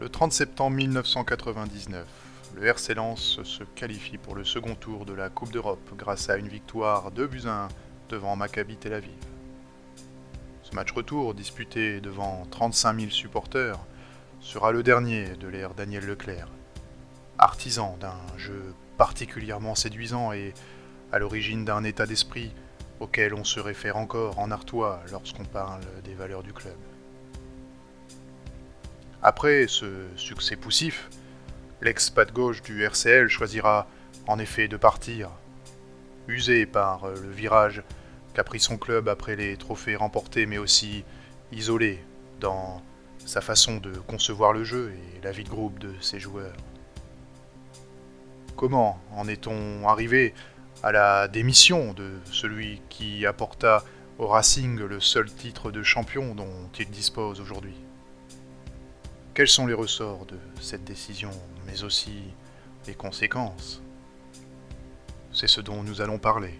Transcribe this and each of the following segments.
Le 30 septembre 1999, le RC Lens se qualifie pour le second tour de la Coupe d'Europe grâce à une victoire de buts à 1 devant Maccabi Tel Aviv. Ce match retour, disputé devant 35 000 supporters, sera le dernier de l'ère Daniel Leclerc. Artisan d'un jeu particulièrement séduisant et à l'origine d'un état d'esprit auquel on se réfère encore en Artois lorsqu'on parle des valeurs du club. Après ce succès poussif, l'ex-pas gauche du RCL choisira en effet de partir, usé par le virage qu'a pris son club après les trophées remportés, mais aussi isolé dans sa façon de concevoir le jeu et la vie de groupe de ses joueurs. Comment en est-on arrivé à la démission de celui qui apporta au Racing le seul titre de champion dont il dispose aujourd'hui? Quels sont les ressorts de cette décision, mais aussi les conséquences? C'est ce dont nous allons parler,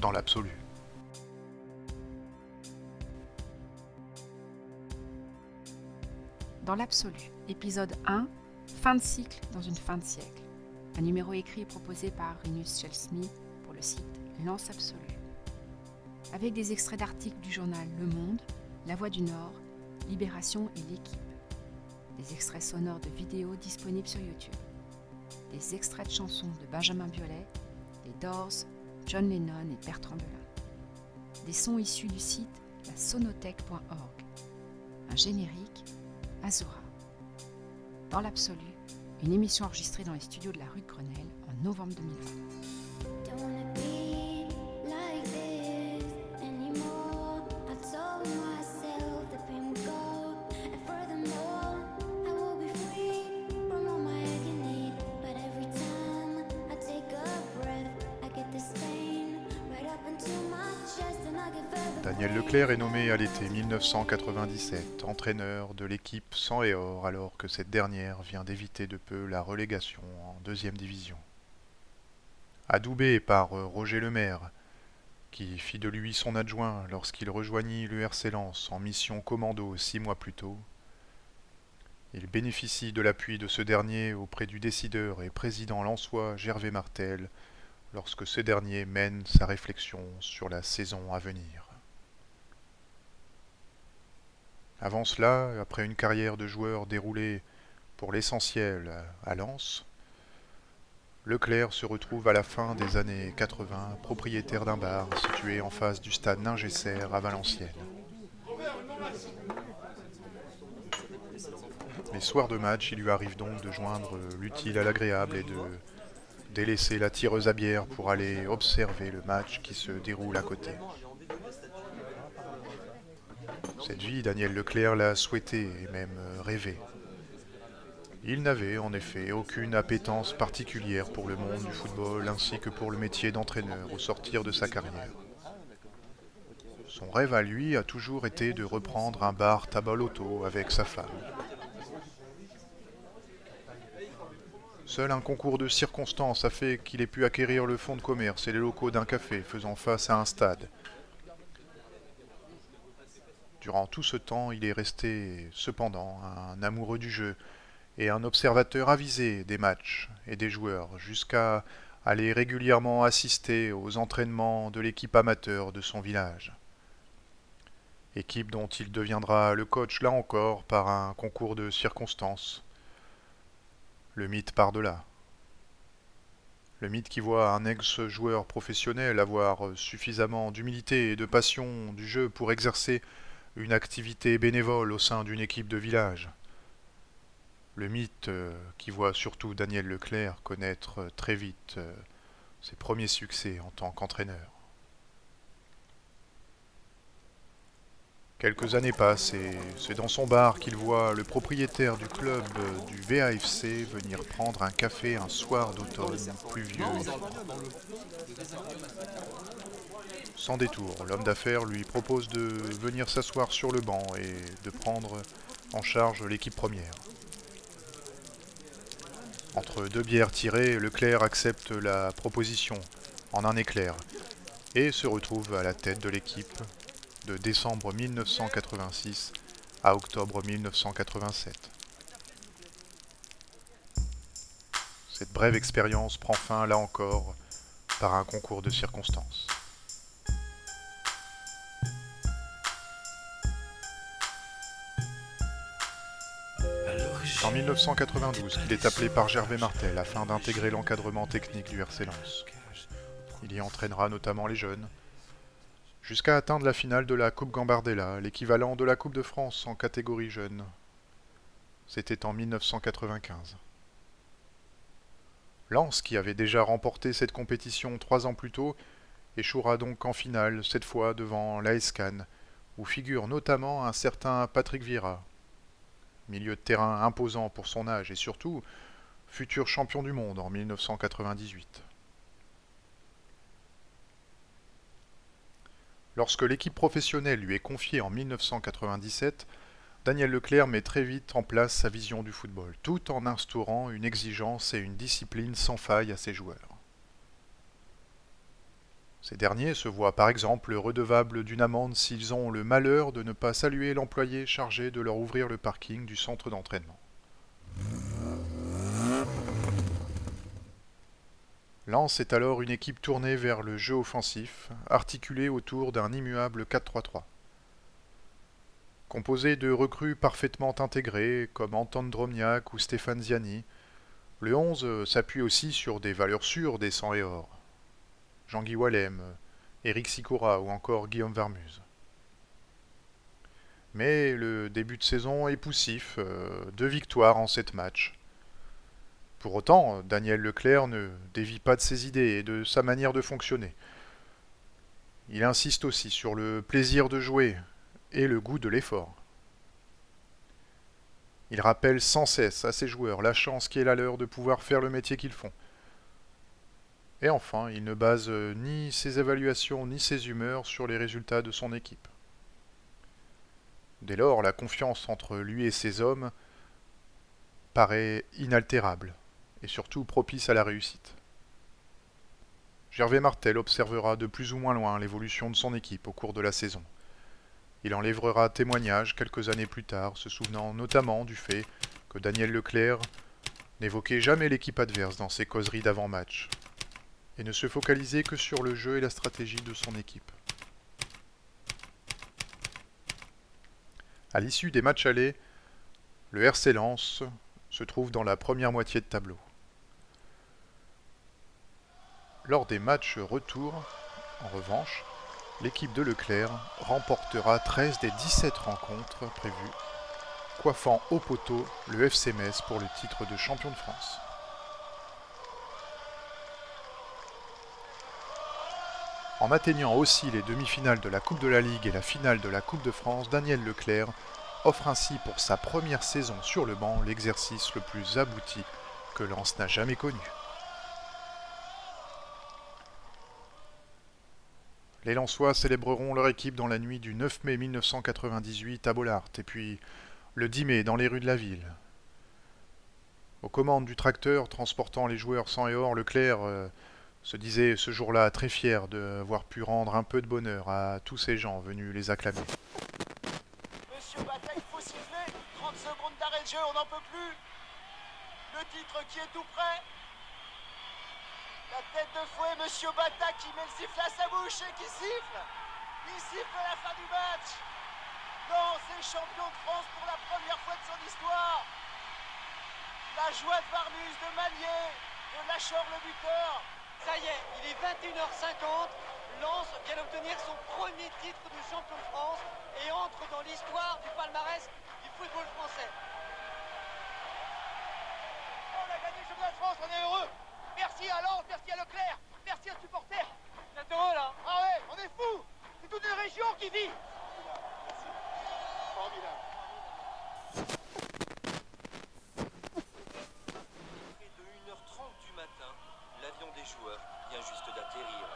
dans l'absolu. Dans l'absolu, épisode 1, fin de cycle dans une fin de siècle. Un numéro écrit proposé par Rinus Chelsmy pour le site Lance Absolue. Avec des extraits d'articles du journal Le Monde, La Voix du Nord, Libération et L'équipe des extraits sonores de vidéos disponibles sur YouTube, des extraits de chansons de Benjamin Biolay, les Doors, John Lennon et Bertrand Belin, des sons issus du site lasonothèque.org, un générique, Azura. Dans l'absolu, une émission enregistrée dans les studios de la rue de Grenelle en novembre 2020. Daniel Leclerc est nommé à l'été 1997 entraîneur de l'équipe sans et or alors que cette dernière vient d'éviter de peu la relégation en deuxième division. Adoubé par Roger Lemaire, qui fit de lui son adjoint lorsqu'il rejoignit le RC Lens en mission commando six mois plus tôt, il bénéficie de l'appui de ce dernier auprès du décideur et président lensois Gervais Martel lorsque ce dernier mène sa réflexion sur la saison à venir. Avant cela, après une carrière de joueur déroulée pour l'essentiel à Lens, Leclerc se retrouve à la fin des années 80 propriétaire d'un bar situé en face du stade Ningesser à Valenciennes. Les soirs de match, il lui arrive donc de joindre l'utile à l'agréable et de délaisser la tireuse à bière pour aller observer le match qui se déroule à côté. Cette vie, Daniel Leclerc l'a souhaité et même euh, rêvé. Il n'avait en effet aucune appétence particulière pour le monde du football ainsi que pour le métier d'entraîneur au sortir de sa carrière. Son rêve à lui a toujours été de reprendre un bar tabaloto avec sa femme. Seul un concours de circonstances a fait qu'il ait pu acquérir le fonds de commerce et les locaux d'un café faisant face à un stade, Durant tout ce temps, il est resté cependant un amoureux du jeu et un observateur avisé des matchs et des joueurs, jusqu'à aller régulièrement assister aux entraînements de l'équipe amateur de son village. Équipe dont il deviendra le coach là encore par un concours de circonstances. Le mythe par-delà. Le mythe qui voit un ex-joueur professionnel avoir suffisamment d'humilité et de passion du jeu pour exercer une activité bénévole au sein d'une équipe de village. Le mythe euh, qui voit surtout Daniel Leclerc connaître euh, très vite euh, ses premiers succès en tant qu'entraîneur. Quelques années passent et c'est dans son bar qu'il voit le propriétaire du club du VAFC venir prendre un café un soir d'automne pluvieux. Sans détour, l'homme d'affaires lui propose de venir s'asseoir sur le banc et de prendre en charge l'équipe première. Entre deux bières tirées, Leclerc accepte la proposition en un éclair et se retrouve à la tête de l'équipe de décembre 1986 à octobre 1987. Cette brève expérience prend fin, là encore, par un concours de circonstances. En 1992 qu'il est appelé par Gervais Martel afin d'intégrer l'encadrement technique du RC Lens. Il y entraînera notamment les jeunes, jusqu'à atteindre la finale de la Coupe Gambardella, l'équivalent de la Coupe de France en catégorie jeune. C'était en 1995. Lens, qui avait déjà remporté cette compétition trois ans plus tôt, échouera donc en finale, cette fois devant l'AESCAN, où figure notamment un certain Patrick Vira, milieu de terrain imposant pour son âge et surtout futur champion du monde en 1998. Lorsque l'équipe professionnelle lui est confiée en 1997, Daniel Leclerc met très vite en place sa vision du football, tout en instaurant une exigence et une discipline sans faille à ses joueurs. Ces derniers se voient par exemple redevables d'une amende s'ils ont le malheur de ne pas saluer l'employé chargé de leur ouvrir le parking du centre d'entraînement. Lens est alors une équipe tournée vers le jeu offensif, articulée autour d'un immuable 4-3-3. Composé de recrues parfaitement intégrées comme Anton Dromniak ou Stéphane Ziani, le 11 s'appuie aussi sur des valeurs sûres des 100 et or. Jean-Guy Wallem, Éric Sicora ou encore Guillaume Vermuse. Mais le début de saison est poussif, euh, deux victoires en sept matchs. Pour autant, Daniel Leclerc ne dévie pas de ses idées et de sa manière de fonctionner. Il insiste aussi sur le plaisir de jouer et le goût de l'effort. Il rappelle sans cesse à ses joueurs la chance qui est la leur de pouvoir faire le métier qu'ils font. Et enfin, il ne base euh, ni ses évaluations ni ses humeurs sur les résultats de son équipe. Dès lors, la confiance entre lui et ses hommes paraît inaltérable et surtout propice à la réussite. Gervais Martel observera de plus ou moins loin l'évolution de son équipe au cours de la saison. Il en livrera témoignage quelques années plus tard, se souvenant notamment du fait que Daniel Leclerc n'évoquait jamais l'équipe adverse dans ses causeries d'avant-match, et ne se focaliser que sur le jeu et la stratégie de son équipe. À l'issue des matchs allés, le RC Lens se trouve dans la première moitié de tableau. Lors des matchs retour, en revanche, l'équipe de Leclerc remportera 13 des 17 rencontres prévues, coiffant au poteau le FC pour le titre de champion de France. En atteignant aussi les demi-finales de la Coupe de la Ligue et la finale de la Coupe de France, Daniel Leclerc offre ainsi pour sa première saison sur le banc l'exercice le plus abouti que Lens n'a jamais connu. Les Lensois célébreront leur équipe dans la nuit du 9 mai 1998 à Bollard et puis le 10 mai dans les rues de la ville. Aux commandes du tracteur transportant les joueurs sans et or, Leclerc euh, se disait ce jour-là très fier d'avoir pu rendre un peu de bonheur à tous ces gens venus les acclamer. Monsieur Bata, il faut siffler. 30 secondes d'arrêt de jeu, on n'en peut plus. Le titre qui est tout prêt. La tête de fouet, Monsieur Bata qui met le sifflet à sa bouche et qui siffle. Il siffle la fin du match. Non, c'est champion de France pour la première fois de son histoire. La joie de Varmus, de Manier, de Lachor le buteur ça y est, il est 21h50. Lens vient d'obtenir son premier titre de champion de France et entre dans l'histoire du palmarès du football français. On a gagné le championnat de France, on est heureux. Merci à Lens, merci à Leclerc, merci aux supporters. Êtes heureux là Ah ouais, on est fous. C'est toute une région qui vit. Formidable de 1h30 du matin, l'avion des joueurs juste d'atterrir.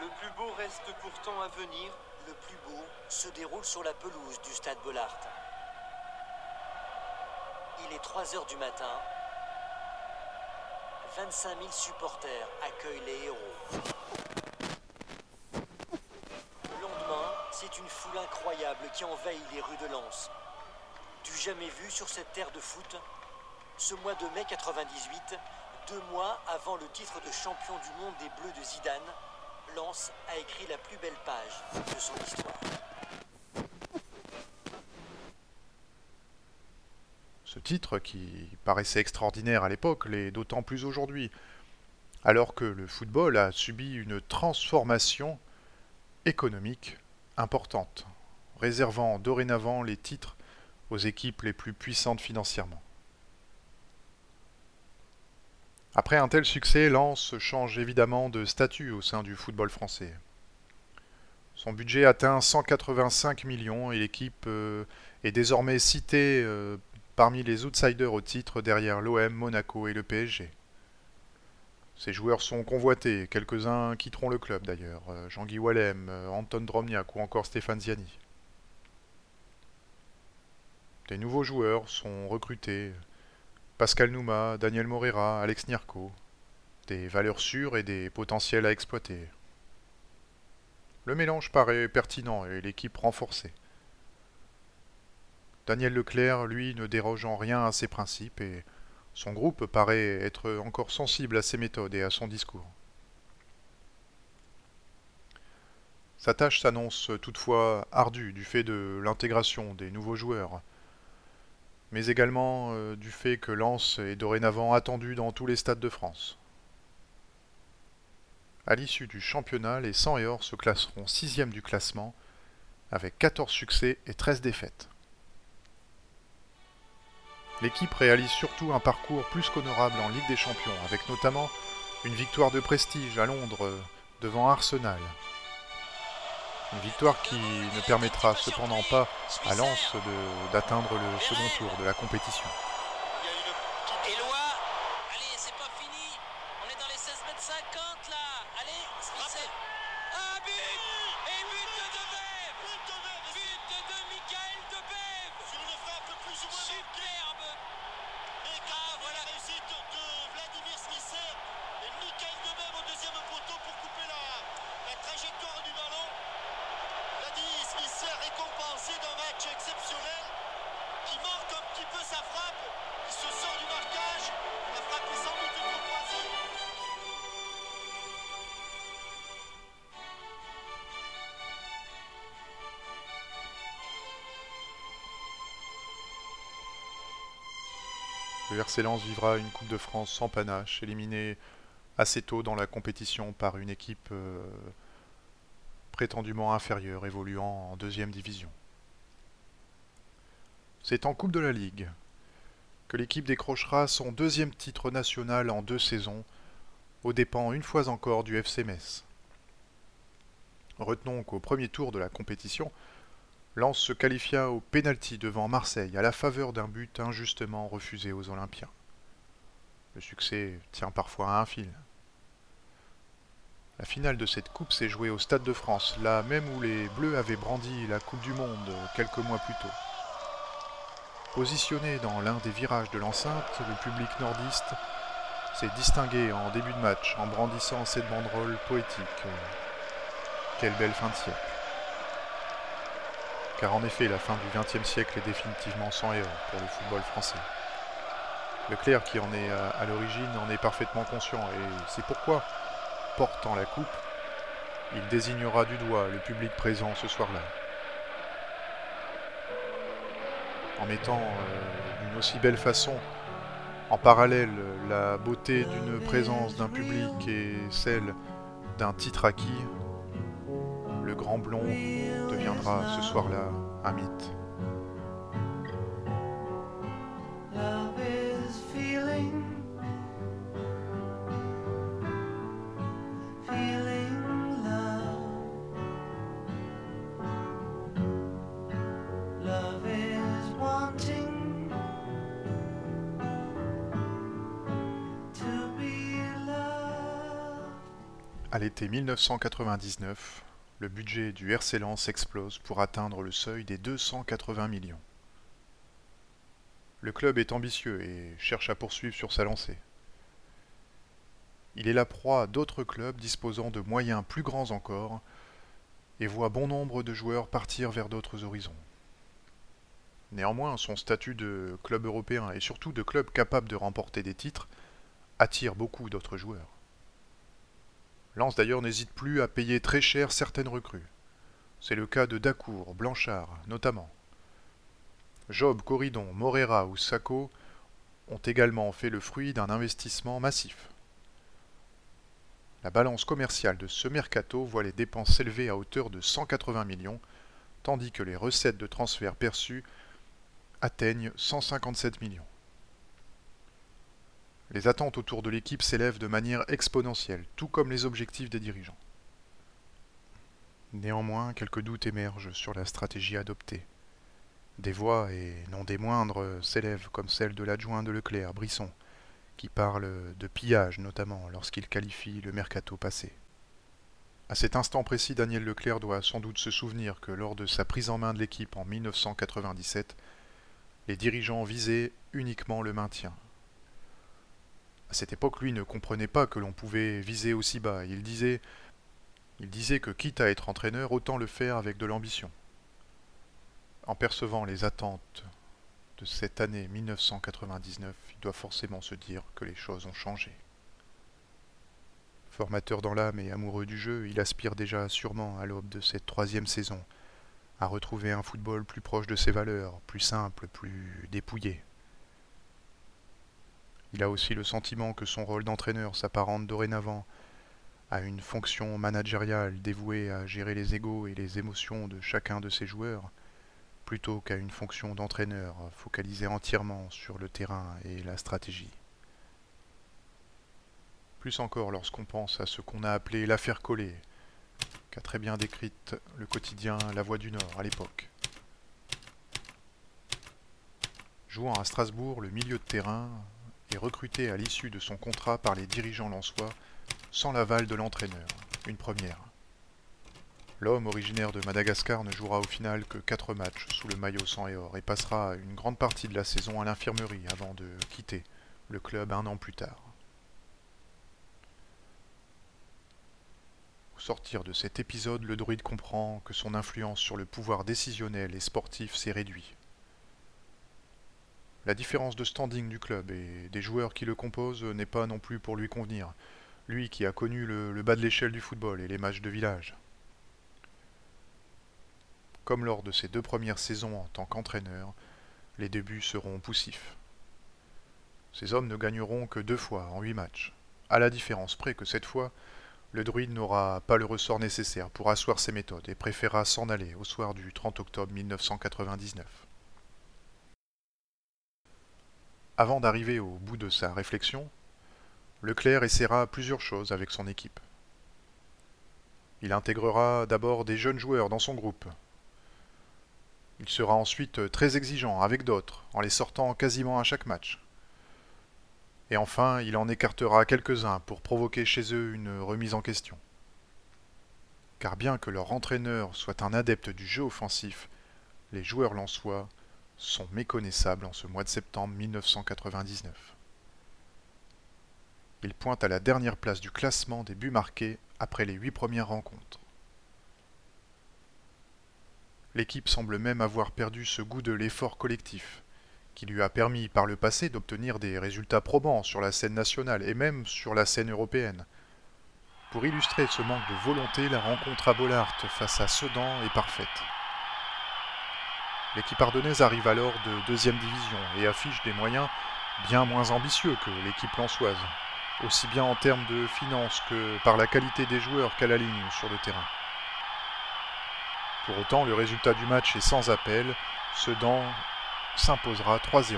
Le plus beau reste pourtant à venir. Le plus beau se déroule sur la pelouse du stade Bollard. Il est 3 heures du matin. 25 000 supporters accueillent les héros. Incroyable qui envahit les rues de Lens. Du jamais vu sur cette terre de foot, ce mois de mai 98, deux mois avant le titre de champion du monde des Bleus de Zidane, Lens a écrit la plus belle page de son histoire. Ce titre, qui paraissait extraordinaire à l'époque, l'est d'autant plus aujourd'hui, alors que le football a subi une transformation économique importante, réservant dorénavant les titres aux équipes les plus puissantes financièrement. Après un tel succès, Lens change évidemment de statut au sein du football français. Son budget atteint 185 millions et l'équipe euh, est désormais citée euh, parmi les outsiders au titre derrière l'OM, Monaco et le PSG. Ces joueurs sont convoités, quelques-uns quitteront le club d'ailleurs, euh, Jean-Guy Wallem, Anton Dromniak ou encore Stéphane Ziani. Des nouveaux joueurs sont recrutés, Pascal Nouma, Daniel Morera, Alex Nierko. Des valeurs sûres et des potentiels à exploiter. Le mélange paraît pertinent et l'équipe renforcée. Daniel Leclerc, lui, ne déroge en rien à ses principes et son groupe paraît être encore sensible à ses méthodes et à son discours. Sa tâche s'annonce toutefois ardue du fait de l'intégration des nouveaux joueurs, mais également euh, du fait que Lens est dorénavant attendu dans tous les stades de France. À l'issue du championnat, les 100 et or se classeront 6 du classement, avec 14 succès et 13 défaites. L'équipe réalise surtout un parcours plus qu'honorable en Ligue des Champions, avec notamment une victoire de prestige à Londres euh, devant Arsenal, une victoire qui ne permettra cependant pas à Lens d'atteindre le second tour de la compétition. Le vivra une Coupe de France sans panache, éliminée assez tôt dans la compétition par une équipe euh, prétendument inférieure évoluant en deuxième division. C'est en Coupe de la Ligue que l'équipe décrochera son deuxième titre national en deux saisons, aux dépens une fois encore du FC Metz. Retenons qu'au premier tour de la compétition, Lens se qualifia au pénalty devant Marseille à la faveur d'un but injustement refusé aux Olympiens. Le succès tient parfois à un fil. La finale de cette coupe s'est jouée au Stade de France, là même où les Bleus avaient brandi la Coupe du Monde quelques mois plus tôt. Positionné dans l'un des virages de l'enceinte, le public nordiste s'est distingué en début de match en brandissant cette banderole poétique. Quelle belle fin de siècle car en effet la fin du XXe siècle est définitivement sans héros pour le football français. Leclerc, qui en est à, l'origine, en est parfaitement conscient, et c'est pourquoi, portant la coupe, il désignera du doigt le public présent ce soir-là. En mettant euh, d'une aussi belle façon en parallèle la beauté d'une présence d'un public et celle d'un titre acquis, le grand blond deviendra ce soir-là un mythe. À l'été 1999, le budget du RC Lens explose pour atteindre le seuil des 280 millions. Le club est ambitieux et cherche à poursuivre sur sa lancée. Il est la proie d'autres clubs disposant de moyens plus grands encore et voit bon nombre de joueurs partir vers d'autres horizons. Néanmoins, son statut de club européen et surtout de club capable de remporter des titres attire beaucoup d'autres joueurs. Lens d'ailleurs n'hésite plus à payer très cher certaines recrues. C'est le cas de Dacour, Blanchard notamment. Job, Corridon, Morera ou Sacco ont également fait le fruit d'un investissement massif. La balance commerciale de ce mercato voit les dépenses s'élever à hauteur de 180 millions, tandis que les recettes de transfert perçues atteignent 157 millions. Les attentes autour de l'équipe s'élèvent de manière exponentielle, tout comme les objectifs des dirigeants. Néanmoins, quelques doutes émergent sur la stratégie adoptée. Des voix, et non des moindres, s'élèvent comme celle de l'adjoint de Leclerc, Brisson, qui parle de pillage notamment lorsqu'il qualifie le mercato passé. À cet instant précis, Daniel Leclerc doit sans doute se souvenir que lors de sa prise en main de l'équipe en 1997, les dirigeants visaient uniquement le maintien. À cette époque, lui ne comprenait pas que l'on pouvait viser aussi bas. Il disait, il disait que quitte à être entraîneur, autant le faire avec de l'ambition. En percevant les attentes de cette année 1999, il doit forcément se dire que les choses ont changé. Formateur dans l'âme et amoureux du jeu, il aspire déjà sûrement à l'aube de cette troisième saison à retrouver un football plus proche de ses valeurs, plus simple, plus dépouillé. Il a aussi le sentiment que son rôle d'entraîneur s'apparente dorénavant à une fonction managériale dévouée à gérer les égaux et les émotions de chacun de ses joueurs, plutôt qu'à une fonction d'entraîneur focalisée entièrement sur le terrain et la stratégie. Plus encore lorsqu'on pense à ce qu'on a appelé l'affaire Collet, qu'a très bien décrite le quotidien La Voix du Nord à l'époque. Jouant à Strasbourg, le milieu de terrain recruté à l'issue de son contrat par les dirigeants lensois sans l'aval de l'entraîneur, une première. L'homme originaire de Madagascar ne jouera au final que 4 matchs sous le maillot sang et or et passera une grande partie de la saison à l'infirmerie avant de quitter le club un an plus tard. Au sortir de cet épisode, le druide comprend que son influence sur le pouvoir décisionnel et sportif s'est réduite. La différence de standing du club et des joueurs qui le composent n'est pas non plus pour lui convenir, lui qui a connu le, bas de l'échelle du football et les matchs de village. Comme lors de ses deux premières saisons en tant qu'entraîneur, les débuts seront poussifs. Ces hommes ne gagneront que deux fois en huit matchs, à la différence près que cette fois, le druide n'aura pas le ressort nécessaire pour asseoir ses méthodes et préférera s'en aller au soir du 30 octobre 1999. Avant d'arriver au bout de sa réflexion, Leclerc essaiera plusieurs choses avec son équipe. Il intégrera d'abord des jeunes joueurs dans son groupe, il sera ensuite très exigeant avec d'autres, en les sortant quasiment à chaque match. Et enfin, il en écartera quelques-uns pour provoquer chez eux une remise en question. Car bien que leur entraîneur soit un adepte du jeu offensif, les joueurs lensois sont méconnaissables en ce mois de septembre 1999. Ils pointent à la dernière place du classement des buts marqués après les huit premières rencontres. L'équipe semble même avoir perdu ce goût de l'effort collectif, qui lui a permis par le passé d'obtenir des résultats probants sur la scène nationale et même sur la scène européenne. Pour illustrer ce manque de volonté, la rencontre à Bollard face à Sedan est parfaite. L'équipe ardennaise arrive alors de deuxième division et affiche des moyens bien moins ambitieux que l'équipe lançoise, aussi bien en termes de finances que par la qualité des joueurs qu'à la ligne sur le terrain. Pour autant, le résultat du match est sans appel. Sedan s'imposera 3-0.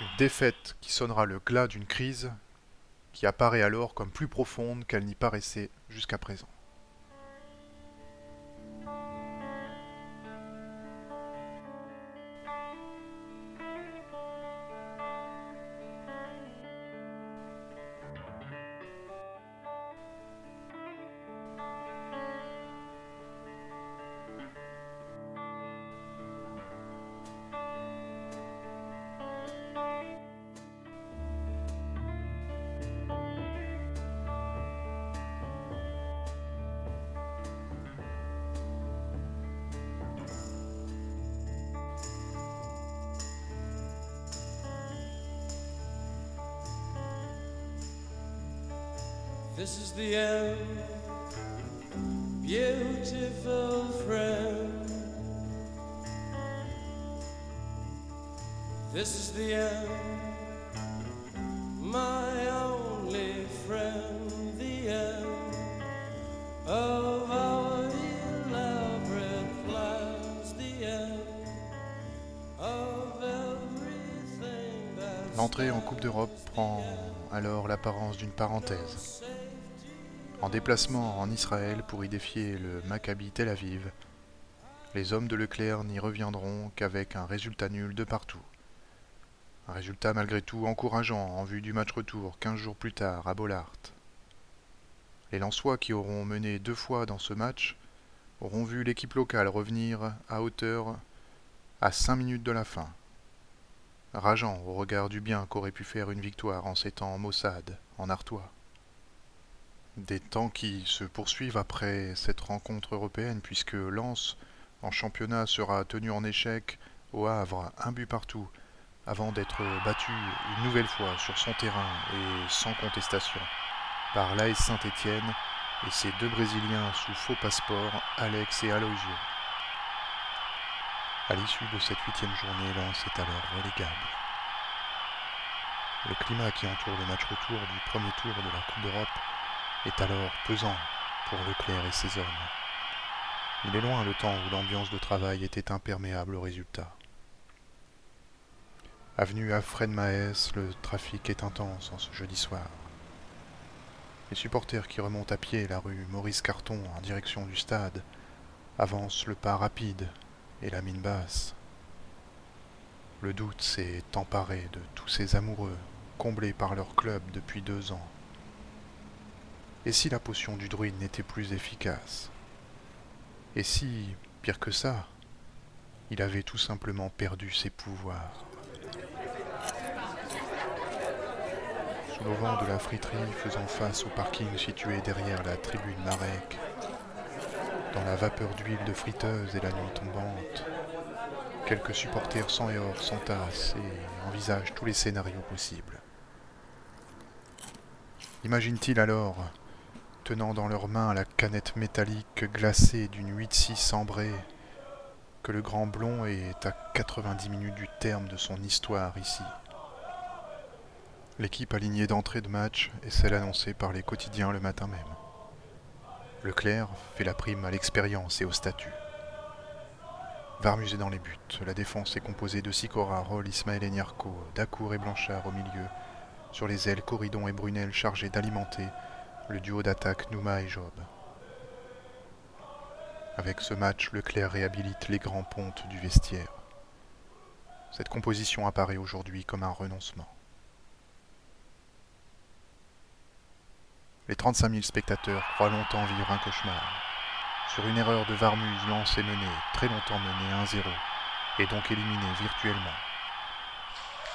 Une défaite qui sonnera le glas d'une crise qui apparaît alors comme plus profonde qu'elle n'y paraissait jusqu'à présent. This is the end, my only friend, the end of our elaborate plans, the end of everything that's L'entrée en Coupe d'Europe prend alors l'apparence d'une parenthèse. En déplacement en Israël pour y défier le Maccabi Tel Aviv, les hommes de Leclerc n'y reviendront qu'avec un résultat nul de partout. Un résultat malgré tout encourageant en vue du match retour 15 jours plus tard à Bollard. Les Lensois qui auront mené deux fois dans ce match auront vu l'équipe locale revenir à hauteur à 5 minutes de la fin. Rageant au regard du bien qu'aurait pu faire une victoire en ces temps maussade, en Artois. Des temps qui se poursuivent après cette rencontre européenne puisque Lens en championnat sera tenu en échec au Havre, un but partout, avant d'être battu une nouvelle fois sur son terrain et sans contestation par l'AS Saint-Étienne et ses deux Brésiliens sous faux passeport, Alex et Aloisio. À l'issue de cette huitième journée, Lens est alors relégable. Le climat qui entoure le match retour du premier tour de la Coupe d'Europe est alors pesant pour Leclerc et ses hommes. Il est loin le temps où l'ambiance de travail était imperméable au résultat. Avenue Alfred Maes, le trafic est intense en ce jeudi soir. Les supporters qui remontent à pied la rue Maurice Carton en direction du stade avancent le pas rapide et la mine basse. Le doute s'est emparé de tous ces amoureux, comblés par leur club depuis deux ans. Et si la potion du druide n'était plus efficace? Et si, pire que ça, il avait tout simplement perdu ses pouvoirs? Sous le vent de la friterie faisant face au parking situé derrière la tribune Marek, dans la vapeur d'huile de friteuse et la nuit tombante, quelques supporters sans et hors s'entassent et envisagent tous les scénarios possibles. Imagine-t-il alors, tenant dans leurs mains la canette métallique glacée d'une 8-6 cendrée, que le Grand Blond est à 90 minutes du terme de son histoire ici. L'équipe alignée d'entrée de match est celle annoncée par les quotidiens le matin même. Leclerc fait la prime à l'expérience et au statut. Varmus est dans les buts. La défense est composée de Sikora, Roll, Ismaël et Niarco, Dacour et Blanchard au milieu. Sur les ailes, Corridon et Brunel chargés d'alimenter le duo d'attaque Nouma et Job. Avec ce match, Leclerc réhabilite les grands pontes du vestiaire. Cette composition apparaît aujourd'hui comme un renoncement. Les 35 000 spectateurs croient longtemps vivre un cauchemar. Sur une erreur de Varmuse, Lens est mené, très longtemps mené 1-0, et donc éliminé virtuellement.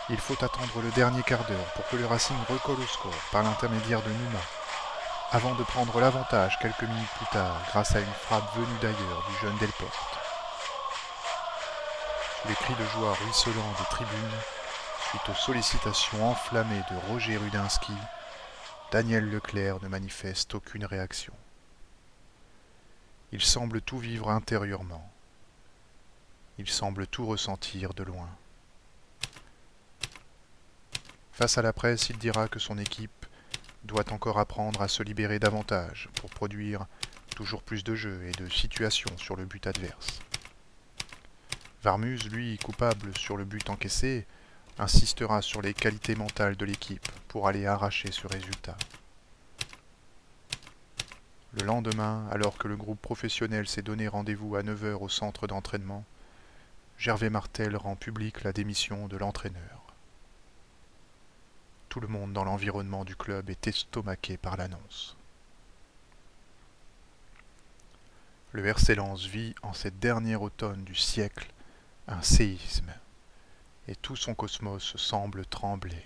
Il faut attendre le dernier quart d'heure pour que le Racing recolle au score par l'intermédiaire de Numa, avant de prendre l'avantage quelques minutes plus tard grâce à une frappe venue d'ailleurs du jeune Delporte. Sous les cris de joie ruisselants des tribunes, suite aux sollicitations enflammées de Roger Rudinski, Daniel Leclerc ne manifeste aucune réaction. Il semble tout vivre intérieurement. Il semble tout ressentir de loin. Face à la presse, il dira que son équipe doit encore apprendre à se libérer davantage pour produire toujours plus de jeux et de situations sur le but adverse. Varmuse, lui, coupable sur le but encaissé, insistera sur les qualités mentales de l'équipe pour aller arracher ce résultat. Le lendemain, alors que le groupe professionnel s'est donné rendez-vous à 9h au centre d'entraînement, Gervais Martel rend publique la démission de l'entraîneur. Tout le monde dans l'environnement du club est estomaqué par l'annonce. Le RC vit en cette dernière automne du siècle un séisme et tout son cosmos semble trembler.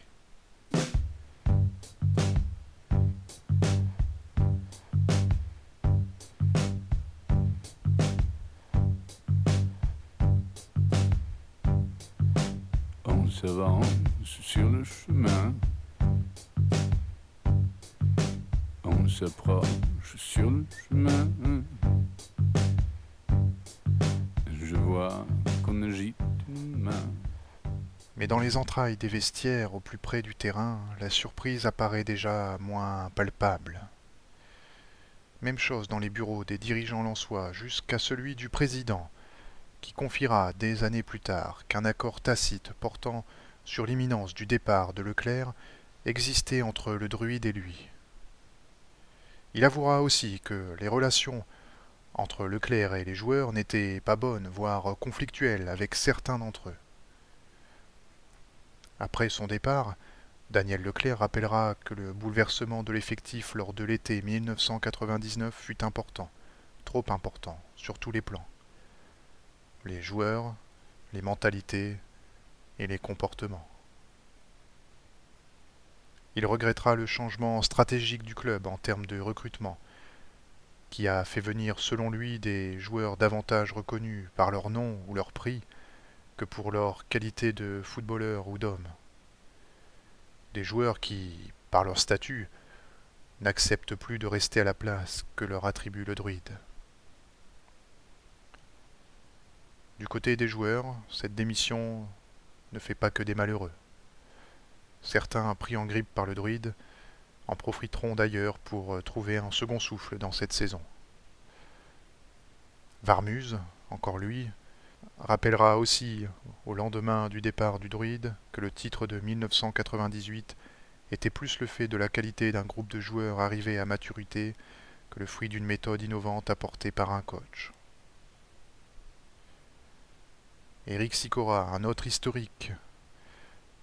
Je vois qu'on agite une main. Mais dans les entrailles des vestiaires, au plus près du terrain, la surprise apparaît déjà moins palpable. Même chose dans les bureaux des dirigeants lensois, jusqu'à celui du président, qui confiera des années plus tard qu'un accord tacite portant sur l'imminence du départ de Leclerc existait entre le druide et lui. Il avouera aussi que les relations entre Leclerc et les joueurs n'étaient pas bonnes, voire conflictuelles avec certains d'entre eux. Après son départ, Daniel Leclerc rappellera que le bouleversement de l'effectif lors de l'été 1999 fut important, trop important, sur tous les plans. Les joueurs, les mentalités et les comportements. Il regrettera le changement stratégique du club en termes de recrutement, qui a fait venir selon lui des joueurs davantage reconnus par leur nom ou leur prix que pour leur qualité de footballeur ou d'homme. Des joueurs qui, par leur statut, n'acceptent plus de rester à la place que leur attribue le druide. Du côté des joueurs, cette démission ne fait pas que des malheureux. Certains, pris en grippe par le druide, en profiteront d'ailleurs pour trouver un second souffle dans cette saison. Varmuse, encore lui, rappellera aussi, au lendemain du départ du druide, que le titre de 1998 était plus le fait de la qualité d'un groupe de joueurs arrivés à maturité que le fruit d'une méthode innovante apportée par un coach. Eric Sicora, un autre historique,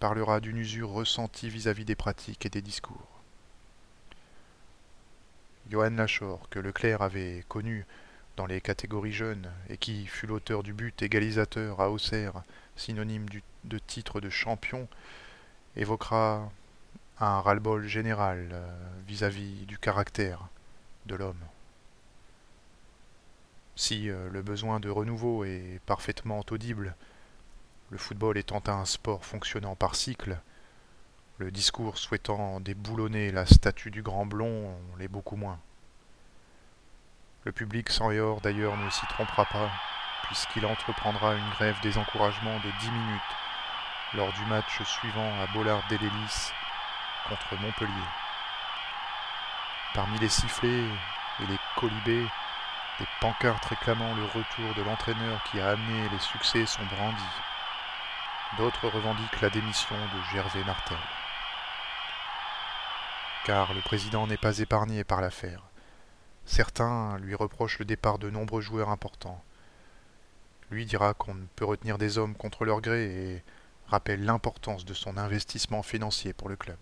parlera d'une usure ressentie vis-à-vis des pratiques et des discours. Johan Lachor, que Leclerc avait connu dans les catégories jeunes et qui fut l'auteur du but égalisateur à Auxerre, synonyme de titre de champion, évoquera un ras-le-bol général euh, vis-à-vis du caractère de l'homme. Si euh, le besoin de renouveau est parfaitement audible, le football étant un sport fonctionnant par cycle, le discours souhaitant déboulonner la statue du grand blond l'est beaucoup moins. Le public sans hors d'ailleurs ne s'y trompera pas, puisqu'il entreprendra une grève des encouragements de 10 minutes lors du match suivant à bollard délélis contre Montpellier. Parmi les sifflets et les colibés, des pancartes réclamant le retour de l'entraîneur qui a amené les succès sont brandis. D'autres revendiquent la démission de Gervais Martel. Car le président n'est pas épargné par l'affaire. Certains lui reprochent le départ de nombreux joueurs importants. Lui dira qu'on ne peut retenir des hommes contre leur gré et rappelle l'importance de son investissement financier pour le club.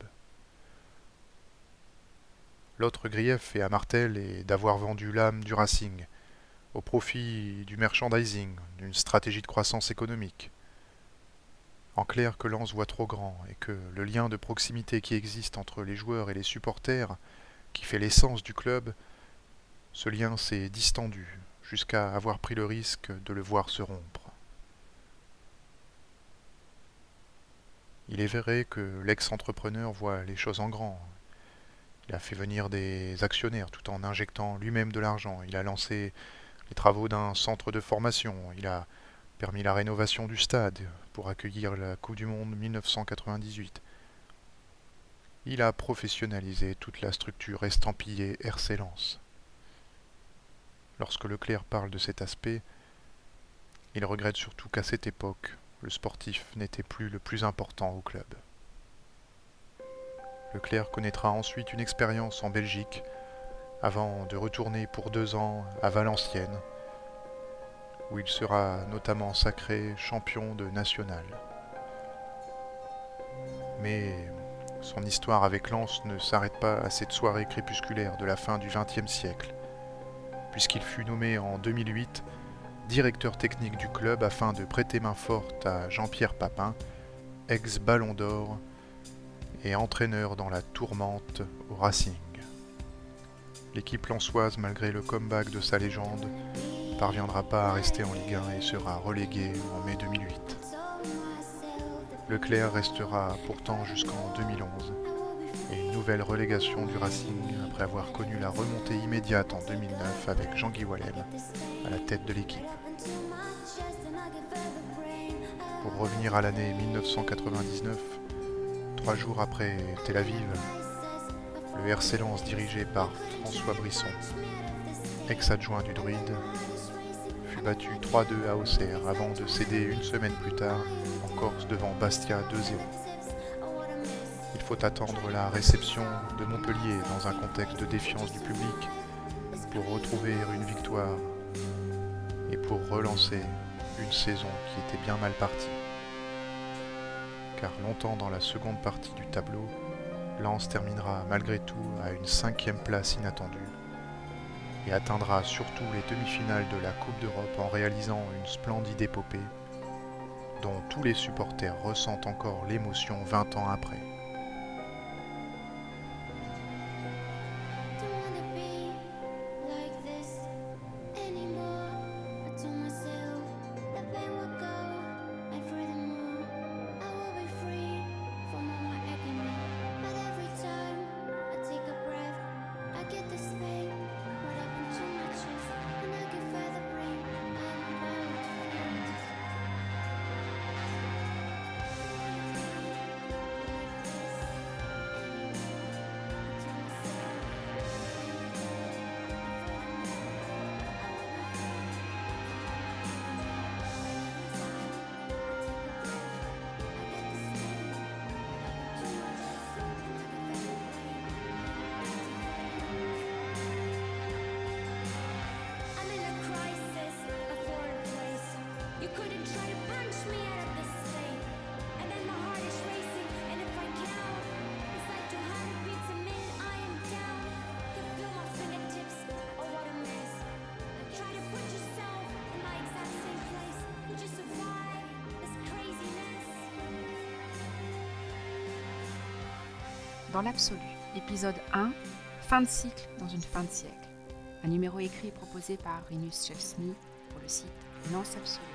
L'autre grief fait à Martel est d'avoir vendu l'âme du Racing au profit du merchandising, d'une stratégie de croissance économique. En clair que Lens voit trop grand et que le lien de proximité qui existe entre les joueurs et les supporters, qui fait l'essence du club, ce lien s'est distendu jusqu'à avoir pris le risque de le voir se rompre. Il est vrai que l'ex-entrepreneur voit les choses en grand. Il a fait venir des actionnaires tout en injectant lui-même de l'argent. Il a lancé les travaux d'un centre de formation. Il a permis la rénovation du stade pour accueillir la Coupe du Monde 1998. Il a professionnalisé toute la structure estampillée RC. Lorsque Leclerc parle de cet aspect, il regrette surtout qu'à cette époque, le sportif n'était plus le plus important au club. Leclerc connaîtra ensuite une expérience en Belgique avant de retourner pour deux ans à Valenciennes, où il sera notamment sacré champion de national. Mais son histoire avec Lens ne s'arrête pas à cette soirée crépusculaire de la fin du XXe siècle puisqu'il fut nommé en 2008 directeur technique du club afin de prêter main forte à Jean-Pierre Papin, ex-ballon d'or et entraîneur dans la tourmente au Racing. L'équipe lançoise, malgré le comeback de sa légende, parviendra pas à rester en Ligue 1 et sera reléguée en mai 2008. Leclerc restera pourtant jusqu'en 2011 et une nouvelle relégation du Racing après avoir connu la remontée immédiate en 2009 avec Jean-Guy Wallem à la tête de l'équipe. Pour revenir à l'année 1999, trois jours après Tel Aviv, le RC Lens dirigé par François Brisson, ex-adjoint du Druide, battu 3-2 à Auxerre avant de céder une semaine plus tard en Corse devant Bastia 2-0. Il faut attendre la réception de Montpellier dans un contexte de défiance du public pour retrouver une victoire et pour relancer une saison qui était bien mal partie. Car longtemps dans la seconde partie du tableau, Lens terminera malgré tout à une cinquième place inattendue et atteindra surtout les demi-finales de la Coupe d'Europe en réalisant une splendide épopée dont tous les supporters ressentent encore l'émotion 20 ans après. Dans l'absolu, épisode 1, fin de cycle dans une fin de siècle. Un numéro écrit proposé par Rinus Chelsmy pour le site Lance Absolue.